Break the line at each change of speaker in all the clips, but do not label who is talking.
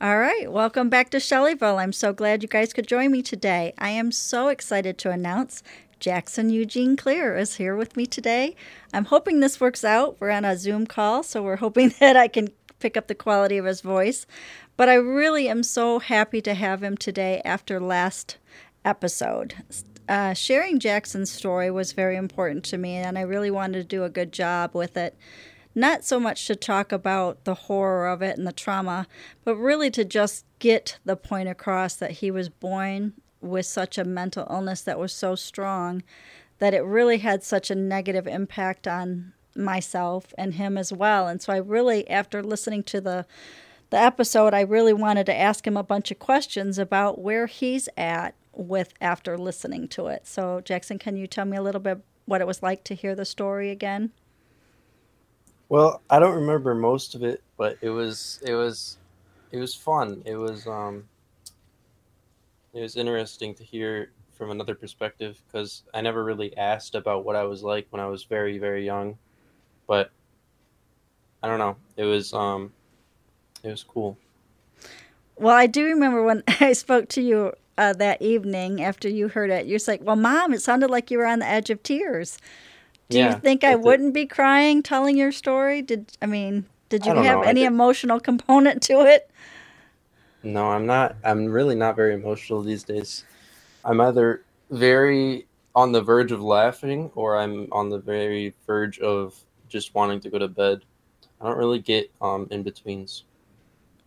All right, welcome back to Shellyville. I'm so glad you guys could join me today. I am so excited to announce Jackson Eugene Clear is here with me today. I'm hoping this works out. We're on a Zoom call, so we're hoping that I can pick up the quality of his voice. But I really am so happy to have him today after last episode. Uh, sharing Jackson's story was very important to me, and I really wanted to do a good job with it not so much to talk about the horror of it and the trauma, but really to just get the point across that he was born with such a mental illness that was so strong that it really had such a negative impact on myself and him as well. And so I really, after listening to the the episode, I really wanted to ask him a bunch of questions about where he's at with after listening to it. So Jackson, can you tell me a little bit what it was like to hear the story again?
Well, I don't remember most of it, but it was it was it was fun. It was um it was interesting to hear from another perspective because I never really asked about what I was like when I was very very young, but I don't know. It was um it was cool.
Well, I do remember when I spoke to you uh, that evening after you heard it. You're like, "Well, mom, it sounded like you were on the edge of tears." Do yeah, you think I wouldn't be crying telling your story? Did I mean, did you have know. any emotional component to it?
No, I'm not. I'm really not very emotional these days. I'm either very on the verge of laughing or I'm on the very verge of just wanting to go to bed. I don't really get um in betweens.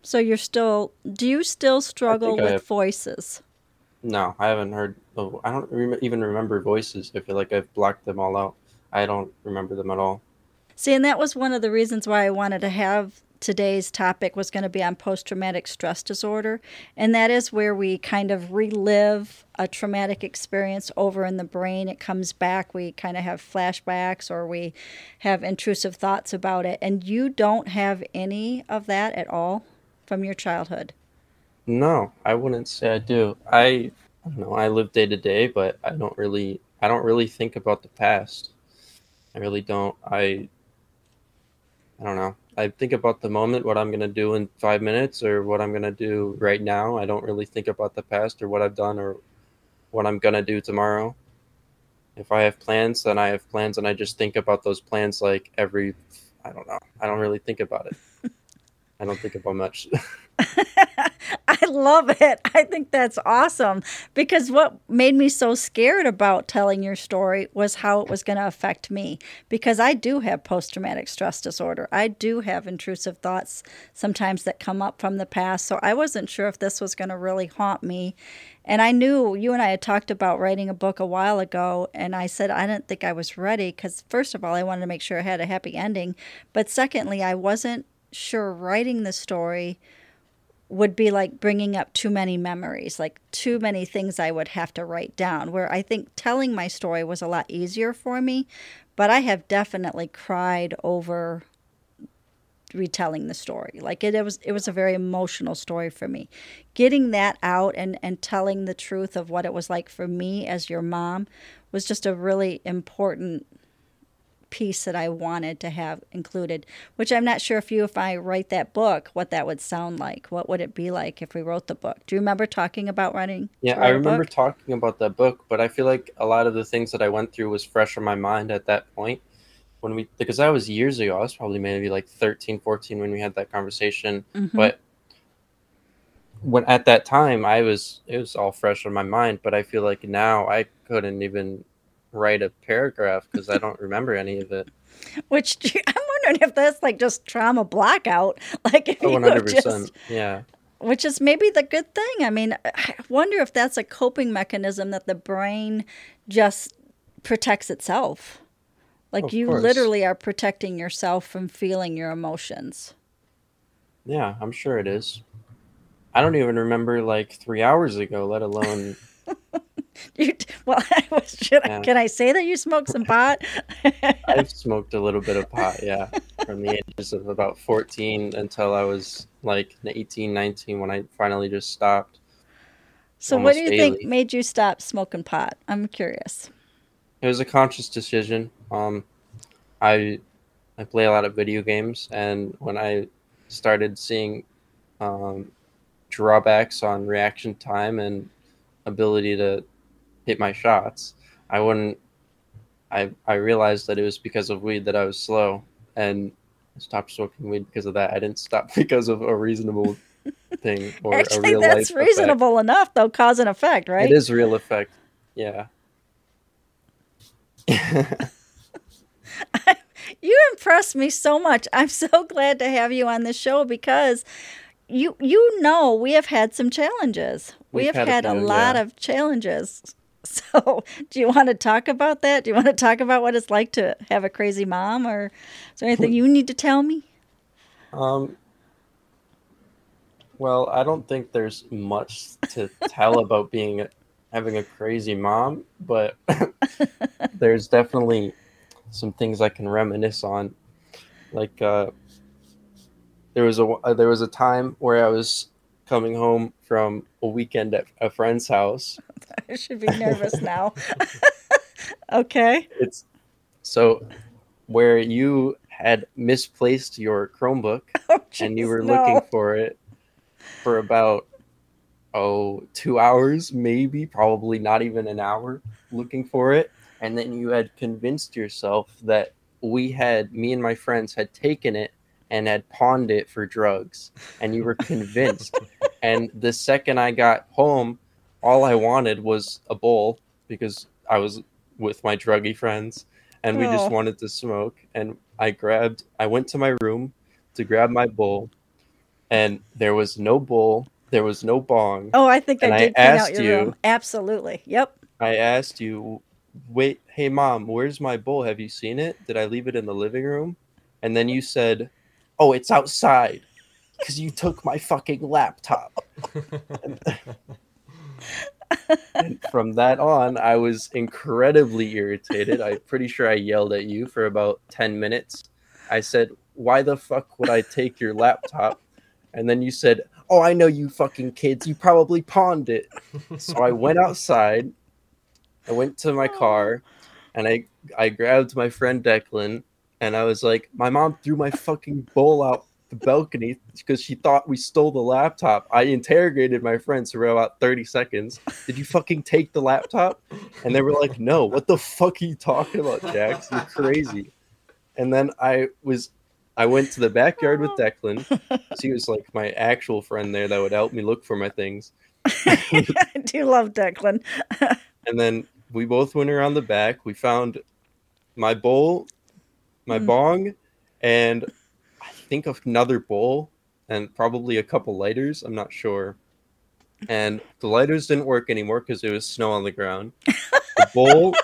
So you're still do you still struggle with voices?
No, I haven't heard oh, I don't re- even remember voices. I feel like I've blocked them all out. I don't remember them at all.
See, and that was one of the reasons why I wanted to have today's topic was going to be on post traumatic stress disorder. And that is where we kind of relive a traumatic experience over in the brain. It comes back. We kind of have flashbacks or we have intrusive thoughts about it. And you don't have any of that at all from your childhood.
No, I wouldn't say I do. I, I don't know. I live day to day, but I don't really I don't really think about the past. I really don't. I I don't know. I think about the moment, what I'm gonna do in five minutes, or what I'm gonna do right now. I don't really think about the past or what I've done or what I'm gonna do tomorrow. If I have plans, then I have plans, and I just think about those plans like every. I don't know. I don't really think about it. I don't think about much.
I love it. I think that's awesome because what made me so scared about telling your story was how it was going to affect me because I do have post traumatic stress disorder. I do have intrusive thoughts sometimes that come up from the past. So I wasn't sure if this was going to really haunt me. And I knew you and I had talked about writing a book a while ago, and I said I didn't think I was ready because, first of all, I wanted to make sure I had a happy ending. But secondly, I wasn't sure writing the story would be like bringing up too many memories, like too many things I would have to write down. Where I think telling my story was a lot easier for me, but I have definitely cried over retelling the story. Like it, it was it was a very emotional story for me. Getting that out and and telling the truth of what it was like for me as your mom was just a really important piece that I wanted to have included, which I'm not sure if you, if I write that book, what that would sound like. What would it be like if we wrote the book? Do you remember talking about writing?
Yeah, I remember talking about that book, but I feel like a lot of the things that I went through was fresh in my mind at that point. When we, because that was years ago, I was probably maybe like 13, 14 when we had that conversation. Mm-hmm. But when at that time, I was, it was all fresh in my mind. But I feel like now I couldn't even write a paragraph because I don't remember any of it.
Which I'm wondering if that's like just trauma blackout. Like if oh, 100%. Just,
yeah.
Which is maybe the good thing. I mean, I wonder if that's a coping mechanism that the brain just protects itself. Like of you course. literally are protecting yourself from feeling your emotions.
Yeah, I'm sure it is. I don't even remember like three hours ago, let alone
You, well, I was, should yeah. I, can I say that you smoked some pot?
I've smoked a little bit of pot, yeah, from the ages of about 14 until I was like 18, 19 when I finally just stopped.
So, what do you daily. think made you stop smoking pot? I'm curious.
It was a conscious decision. Um, I I play a lot of video games, and when I started seeing um, drawbacks on reaction time and ability to hit my shots. I wouldn't. I I realized that it was because of weed that I was slow, and I stopped smoking weed because of that. I didn't stop because of a reasonable thing or a real
that's
life effect.
reasonable enough, though. Cause and effect, right?
It is real effect. Yeah.
You impressed me so much. I'm so glad to have you on the show because you you know we have had some challenges. we
We've had
had,
a
a lot
yeah.
of challenges. So, do you want to talk about that? Do you want to talk about what it's like to have a crazy mom, or is there anything you need to tell me?
Um. Well, I don't think there's much to tell about being having a crazy mom, but there's definitely some things I can reminisce on. Like uh, there was a uh, there was a time where I was coming home from a weekend at a friend's house.
I should be nervous now. okay.
It's so where you had misplaced your Chromebook
Oh,
and you were
no.
looking for it for about oh two hours maybe probably not even an hour looking for it and then you had convinced yourself that we had me and my friends had taken it and had pawned it for drugs and you were convinced and the second i got home all i wanted was a bowl because i was with my druggy friends and we
Oh.
just wanted to smoke and i grabbed i went to my room to grab my bowl and there was no bowl there was no bong
Oh, I think I
I
did out
asked
your
you-
room. Absolutely. Yep.
i asked you wait hey mom where's my bowl have you seen it did i leave it in the living room and then you said oh it's outside because you took my fucking laptop. From that on i was incredibly irritated. I'm pretty sure i yelled at you for about 10 minutes. I said why the fuck would i take your laptop? And then you said oh i know you fucking kids. You probably pawned it. So i went outside. I went to my car and i i grabbed my friend declan and i was like my mom threw my fucking bowl out the balcony because she thought we stole the laptop i interrogated my friends for about 30 seconds did you fucking take the laptop and they were like no what the fuck are you talking about jax you're crazy and then i was i went to the backyard with Declan. he was like my actual friend there that would help me look for my things
I do love Declan.
and then we both went around the back. We found my bowl, my
Mm.
bong, and Think of another bowl and probably a couple lighters. I'm not sure. And the lighters didn't work anymore because there was snow on the ground. The bowl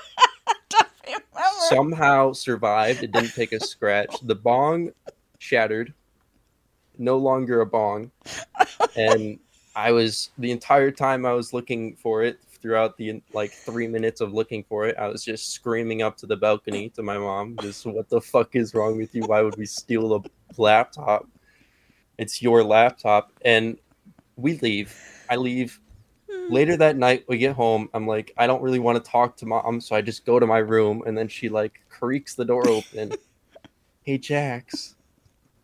somehow survived. It didn't take a scratch. The bong shattered. No longer a bong. And I was the entire time I was looking for it throughout the like three minutes of looking for it, I was just screaming up to the balcony to my mom, just what the fuck is wrong with you? Why would we steal a laptop? It's your laptop. And we leave. I leave hmm. later that night we get home i'm like i don't really want to talk to mom so i just go to my room and then she like creaks the door open hey jax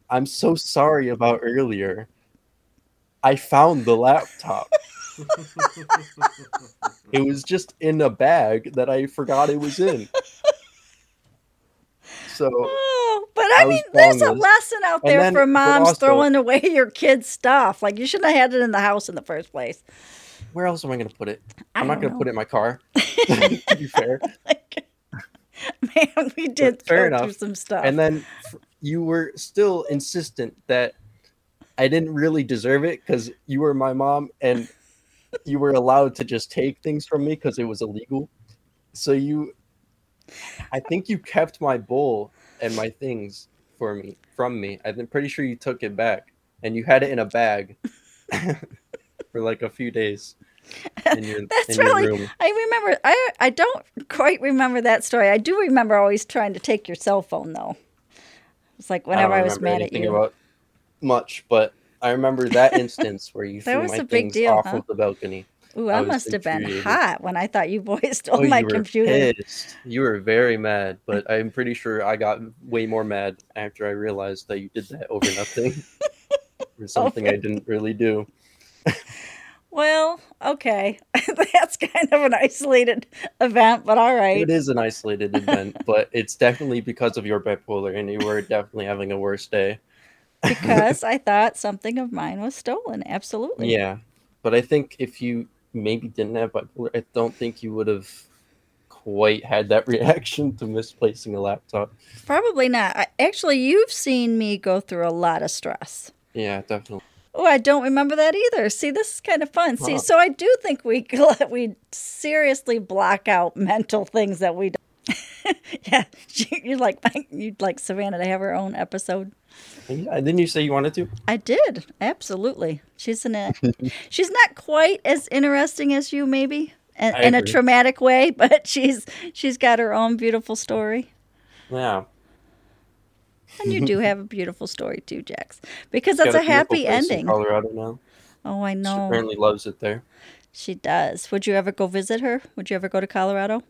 i'm so sorry about earlier i found the laptop it was just in a bag that i forgot it was in so
Oh, but I,
I
mean, there's a lesson out there
then-
for moms
also-
throwing away your kids' stuff. Like you shouldn't have had it in the house in the first place.
where else am i going to put it
I
i'm not going to put it in my car to be fair
Like, man, we did
But fair enough.
some stuff.
and then you were still insistent that I didn't really deserve it because you were my mom and you were allowed to just take things from me because it was illegal. So you, I think you kept my bowl and my things for me from me. I'm pretty sure you took it back and you had it in a bag for like a few days in your,
That's
in your
really-
room.
I remember. I I don't quite remember that story. I do remember always trying to take your cell phone though. It's like whenever
don't
I, was mad at you.
about much, but I remember that instance where you threw my things
deal,
off
huh?
of the balcony.
Ooh,
I
I must have been hot when I thought you boys stole
Oh,
my
you were
computer.
pissed. You were very mad, but I'm pretty sure I got way more mad after I realized that you did that over nothing, or something I didn't really do.
well, okay. That's kind of an isolated event, but all right.
It is an isolated event, but it's definitely because of your bipolar, and you were definitely having a worse day.
Because I thought something of mine was stolen. Absolutely.
Yeah, but I think if you maybe didn't have bipolar, I don't think you would have quite had that reaction to misplacing a laptop.
Probably not. I, actually, you've seen me go through a lot of stress.
Yeah, definitely.
Oh, I don't remember that either. See, this is kind of fun. See, so I do think we we seriously block out mental things that we. don't. yeah, you'd like you'd like Savannah to have her own episode.
Yeah, didn't you say you wanted to?
I did absolutely. She's in a. she's not quite as interesting as you, maybe, in, in a traumatic way, but she's she's got her own beautiful story.
Yeah.
And you do have a beautiful story too, Jax, because
Got
that's a,
beautiful
happy ending.
Colorado now.
Oh, I
She
know.
apparently loves it there.
She does. Would you ever go visit her? Would you ever go to Colorado?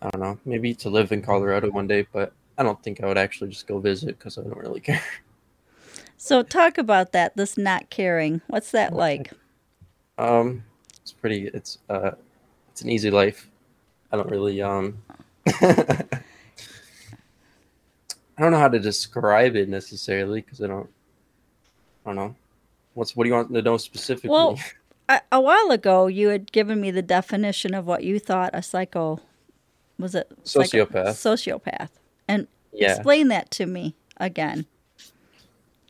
I don't know, maybe to live in Colorado one day, but I don't think I would actually just go visit because I don't really care.
So talk about that. This not caring. What's that like?
Um, it's pretty. It's uh, it's an easy life. I don't really um. I don't know how to describe it necessarily because I don't. I don't know. What's what do you want to know specifically?
Well, A, a while ago, you had given me the definition of what you thought a psycho was. It
Sociopath.
sociopath, and
yeah.
explain that to me again.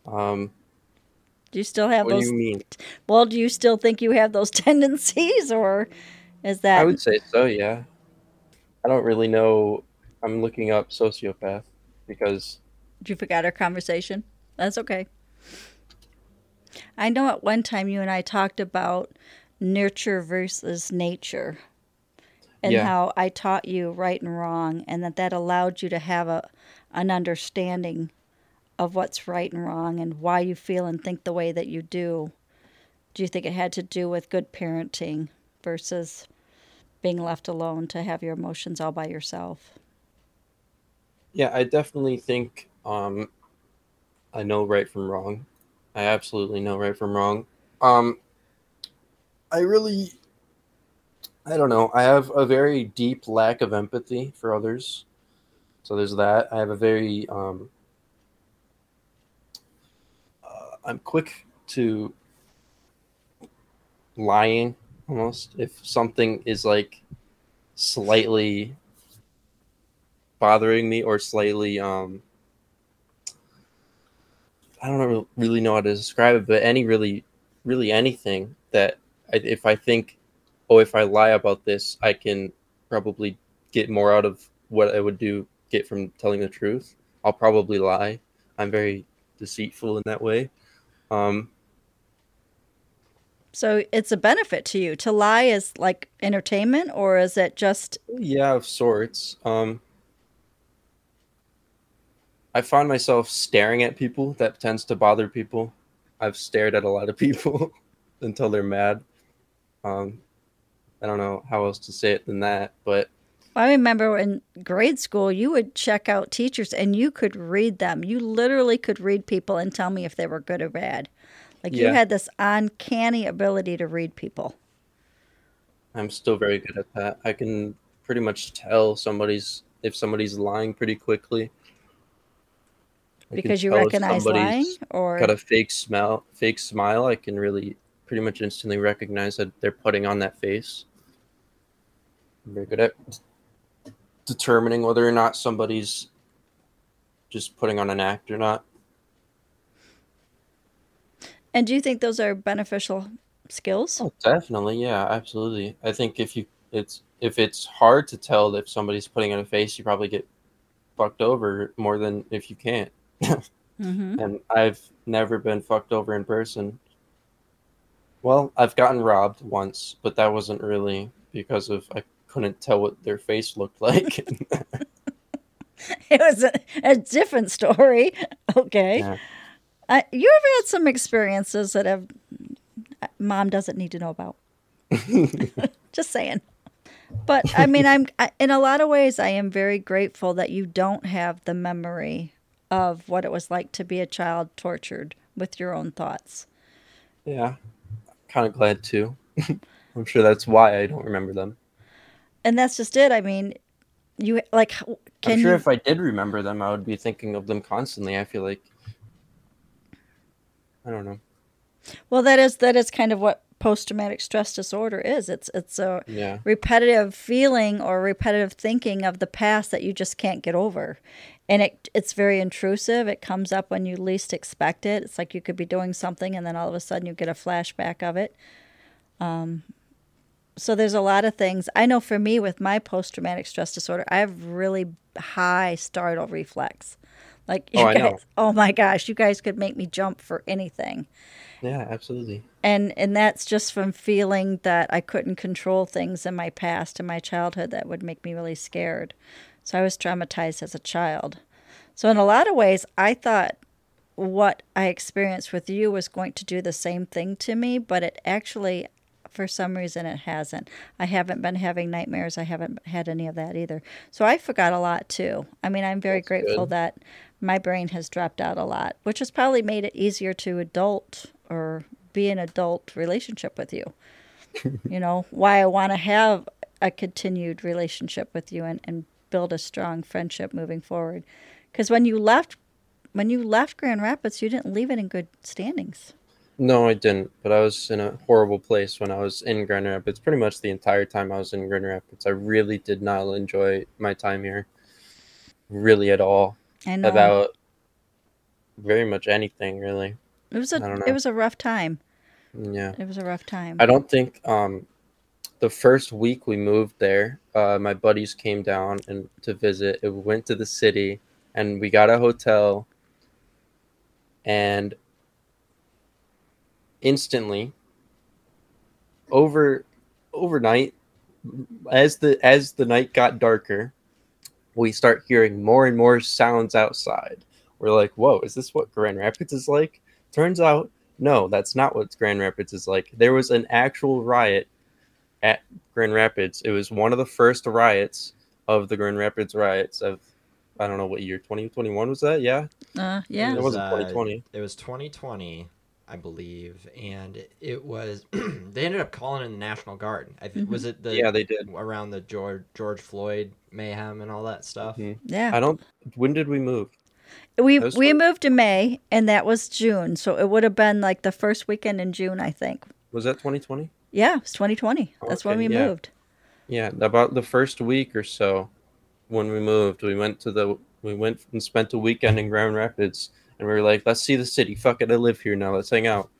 Um,
Do you still have
what do
those?
you mean?
Well, do you still think you have those tendencies, or is that
I would say so. Yeah. I don't really know. I'm looking up sociopath because
you forgot our conversation? That's okay. I know at one time you and I talked about nurture versus nature and
Yeah.
how I taught you right and wrong and that that allowed you to have a an understanding of what's right and wrong and why you feel and think the way that you do. Do you think it had to do with good parenting versus being left alone to have your emotions all by yourself?
Yeah, I definitely think um, I know right from wrong. I absolutely know right from wrong. Um, I really, I don't know. I have a very deep lack of empathy for others. So there's that. I have a very, um, uh, I'm quick to lying almost if something is like slightly bothering me or slightly um I don't really know how to describe it, but any really really anything that if I think oh if I lie about this I can probably get more out of what I would do get from telling the truth. I'll probably lie. I'm very deceitful in that way. Um
So it's a benefit to you. To lie is like entertainment, or is it just
Yeah, of sorts. Um, I find myself staring at people. That tends to bother people. I've stared at a lot of people until they're mad. Um, I don't know how else to say it than that, but
I remember in grade school, you would check out teachers and you could read them. You literally could read people and tell me if they were good or bad. Like you had this uncanny ability to read people.
I'm still very good at that. I can pretty much tell somebody's if somebody's lying pretty quickly. I
Because you recognize lying or
got a fake smile fake smile i can really pretty much instantly recognize that they're putting on that face i'm very good at determining whether or not somebody's just putting on an act or not
and do you think those are beneficial skills?
oh definitely yeah absolutely i think if you it's if it's hard to tell if somebody's putting on a face you probably get fucked over more than if you can't
Mm-hmm.
and I've never been fucked over in person. Well, I've gotten robbed once, but that wasn't really because of I couldn't tell what their face looked like.
It was a, a different story. Okay.
Yeah.
Uh, you ever had some experiences that have mom doesn't need to know about? Just saying. But I mean, I'm I, in a lot of ways, I am very grateful that you don't have the memory of what it was like to be a child tortured with your own thoughts.
yeah, kind of glad too. I'm sure that's why I don't remember them.
And that's just it. I mean, you like can
I'm sure
you
if I did remember them, I would be thinking of them constantly. I feel like I don't know.
Well, that is that is kind of what post traumatic stress disorder is. It's it's a
Yeah.
repetitive feeling or repetitive thinking of the past that you just can't get over. And it it's very intrusive. It comes up when you least expect it. It's like you could be doing something and then all of a sudden you get a flashback of it. Um so there's a lot of things. I know for me with my post traumatic stress disorder, I have really high startle reflex. Like oh, you
Oh,
guys,
know.
oh my gosh, you guys could make me jump for anything
Yeah, absolutely.
and and that's just from feeling that I couldn't control things in my past and my childhood that would make me really scared. So I was traumatized as a child. So in a lot of ways, I thought what I experienced with you was going to do the same thing to me, but it actually for some reason it hasn't. I haven't been having nightmares. I haven't had any of that either. So I forgot a lot too. I mean, I'm very
That's
grateful
good.
that my brain has dropped out a lot, which has probably made it easier to adult or be an adult relationship with you. you know, why I want to have a continued relationship with you and, and build a strong friendship moving forward. Because when you left, when you left Grand Rapids, you didn't leave it in good standings.
No, I didn't. But I was in a horrible place when I was in Grand Rapids. Pretty much the entire time I was in Grand Rapids, I really did not enjoy my time here, really at all.
I know
About very much anything, really.
it was a it was a rough time.
Yeah.
It was a rough time.
I don't think um, the first week we moved there, uh, my buddies came down and to visit. We went to the city and we got a hotel, and instantly, over overnight, as the as the night got darker, we start hearing more and more sounds outside. We're like, "Whoa, is this what Grand Rapids is like?" Turns out no, that's not what Grand Rapids is like. There was an actual riot at Grand Rapids. It was one of the first riots of the Grand Rapids riots of I don't know what year, 2021 was that? Yeah.
uh, yeah.
It
was,
wasn't
uh,
2020.
It was 2020, I believe, and it was. they ended up calling in the National Guard. I th-
Mhm.
Was it the
Yeah, they did.
around the George George Floyd mayhem and all that stuff?
Mhm.
Yeah.
I don't when did we move?
We
That
we
fun.
moved to May and that was June. So it would have been like the first weekend in June, I think.
Was that 2020?
Yeah, it's 2020. That's when we
yeah.
moved.
Yeah, about the first week or so when we moved, we went to the we went and spent a weekend in Grand Rapids and we were like, let's see the city. Fuck it, I live here now. Let's hang out.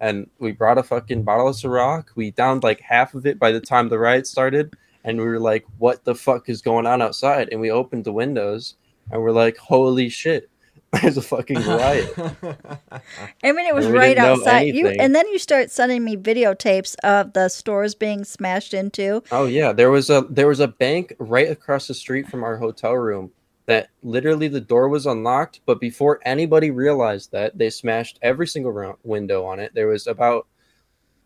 And we brought a fucking bottle of Ciroc. We downed like half of it by the time the riot started. And we were like, what the fuck is going on outside? And we opened the windows and we're like, holy shit, there's a fucking riot.
I mean, it was right outside. You and then you start sending me videotapes of the stores being smashed into.
Oh yeah, there was a there was a bank right across the street from our hotel room that literally the door was unlocked, but before anybody realized that, they smashed every single round, window on it. There was about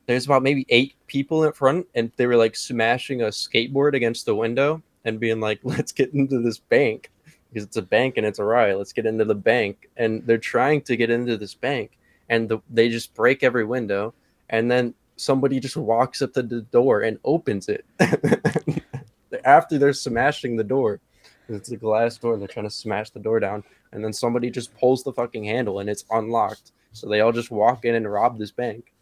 there's about maybe eight people in front, and they were like smashing a skateboard against the window and being like, "Let's get into this bank." Because it's a bank and it's a riot. Let's get into the bank, and they're trying to get into this bank, and the, they just break every window, and then somebody just walks up to the door and opens it after they're smashing the door. It's a glass door. and They're trying to smash the door down, and then somebody just pulls the fucking handle and it's unlocked. So they all just walk in and rob this bank.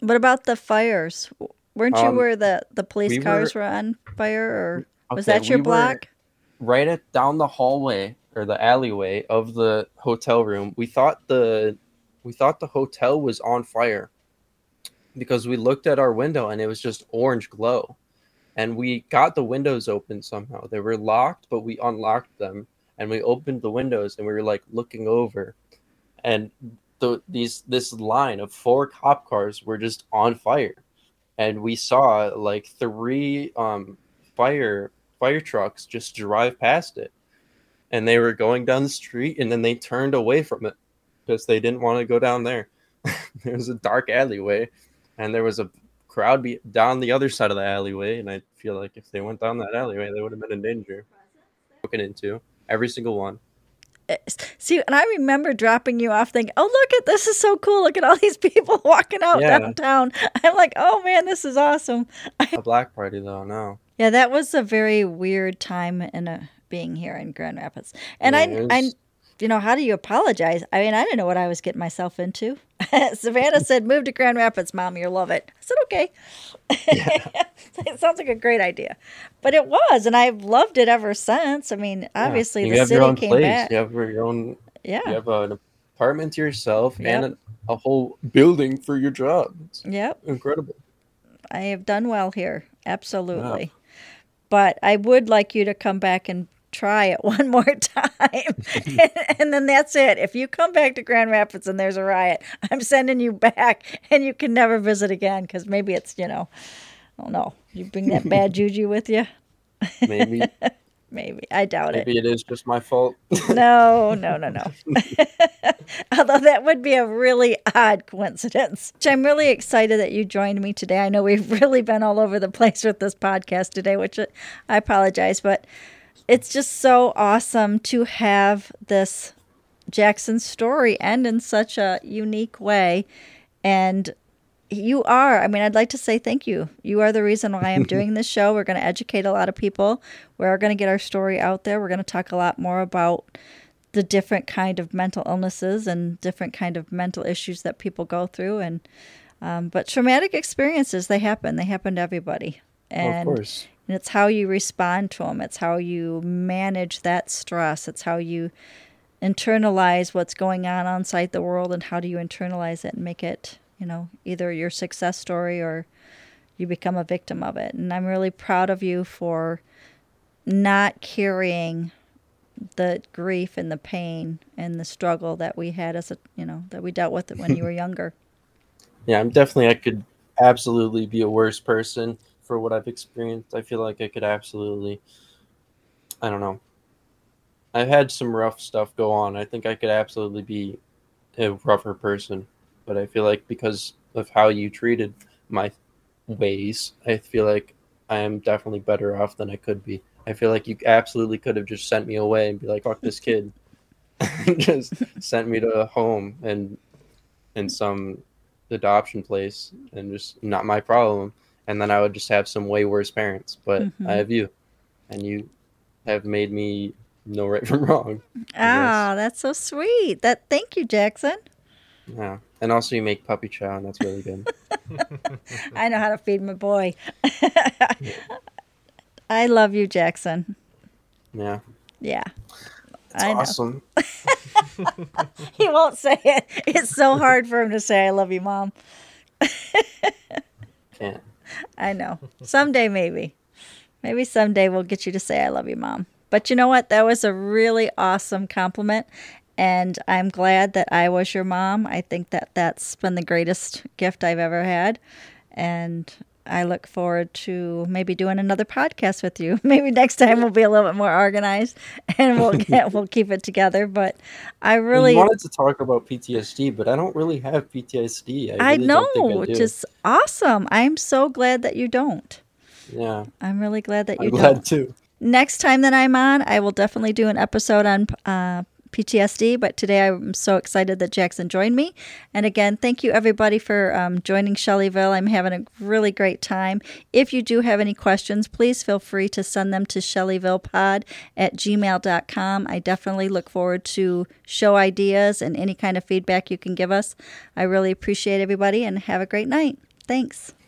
What about the fires? Weren't you
Um,
where the the police
we
cars were, on fire, or was
Okay,
that your
we
block?
right at down the hallway or the alleyway of the hotel room. We thought the we thought the hotel was on fire because we looked at our window and it was just orange glow. And we got the windows open somehow. They were locked, but we unlocked them and we opened the windows and we were like looking over and the these this line of four cop cars were just on fire. And we saw like three um fire fire trucks just drive past it. And they were going down the street and then they turned away from it because they didn't want to go down there. there was a dark alleyway and there was a crowd be- down the other side of the alleyway. And I feel like if they went down that alleyway, they would have been in danger. Broken into every single one.
Eh, see, and I remember dropping you off thinking, oh, look at this is so cool. Look at all these people walking out
Yeah.
downtown. I'm like, oh man, this is awesome.
A black party though, no.
Yeah, that was a very weird time in a, being here in Grand Rapids. And
Yeah,
I, I, you know, how do you apologize? I mean, I didn't know what I was getting myself into. Savannah said, move to Grand Rapids, Mom, you'll love it. I said, okay. it sounds like a great idea. But it was, and I've loved it ever since. I mean,
Yeah.
obviously, the city came
place.
back.
You have your own.
Yeah.
You have an apartment to yourself
Yep.
and a, a whole building for your job. It's
Yep.
incredible.
I have done well here. Absolutely. But I would like you to come back and try it one more time. and, and then that's it. If you come back to Grand Rapids and there's a riot, I'm sending you back and you can never visit again because maybe it's, you know, I don't know. You bring that bad juju with you?
Maybe
Maybe. I doubt it.
maybe it is just my fault.
No, no, no, no. Although that would be a really odd coincidence. Which I'm really excited that you joined me today. I know we've really been all over the place with this podcast today, which I apologize, but it's just so awesome to have this Jackson story end in such a unique way. And you are. I mean, I'd like to say thank you. You are the reason why I'm doing this show. We're going to educate a lot of people. We're going to get our story out there. We're going to talk a lot more about the different kind of mental illnesses and different kind of mental issues that people go through. And um, but traumatic experiences they happen. They happen to everybody. And,
of course.
And it's how you respond to them. It's how you manage that stress. It's how you internalize what's going on outside the world and how do you internalize it and make it you know either your success story or you become a victim of it and i'm really proud of you for not carrying the grief and the pain and the struggle that we had as a you know that we dealt with it when you were younger
Yeah, I'm definitely. I could absolutely be a worse person for what I've experienced. I feel like I could absolutely. I don't know. I've had some rough stuff go on. I think I could absolutely be a rougher person, but I feel like because of how you treated my ways, I feel like I am definitely better off than I could be. I feel like you absolutely could have just sent me away and be like, "Fuck this kid," just sent me to home and in some adoption place and just not my problem and then i would just have some way worse parents but
Mhm.
i have you and you have made me know right from wrong.
Ah that's so sweet. That thank you jackson.
Yeah and also you make puppy chow and that's really good.
I know how to feed my boy. I love you jackson.
Yeah.
Yeah.
It's
I know.
awesome.
He won't say it. It's so hard for him to say, I love you, mom.
can't
I know. Someday, maybe. Maybe someday we'll get you to say, I love you, mom. But you know what? That was a really awesome compliment. And I'm glad that I was your mom. I think that that's been the greatest gift I've ever had. And I look forward to maybe doing another podcast with you. Maybe next time we'll be a little bit more organized and we'll get we'll keep it together. But I really
wanted to talk about ptsd but i don't really have ptsd i,
I know,
I
which is awesome. I'm so glad that you don't.
yeah
I'm really glad that you
i'm glad
don't.
too
Next time that I'm on, I will definitely do an episode on uh, PTSD. But today I'm so excited that Jackson joined me. And again, thank you everybody for um, joining Shellyville. I'm having a really great time. If you do have any questions, please feel free to send them to shellyvillepod at gmail.com. I definitely look forward to show ideas and any kind of feedback you can give us. I really appreciate everybody and have a great night. Thanks.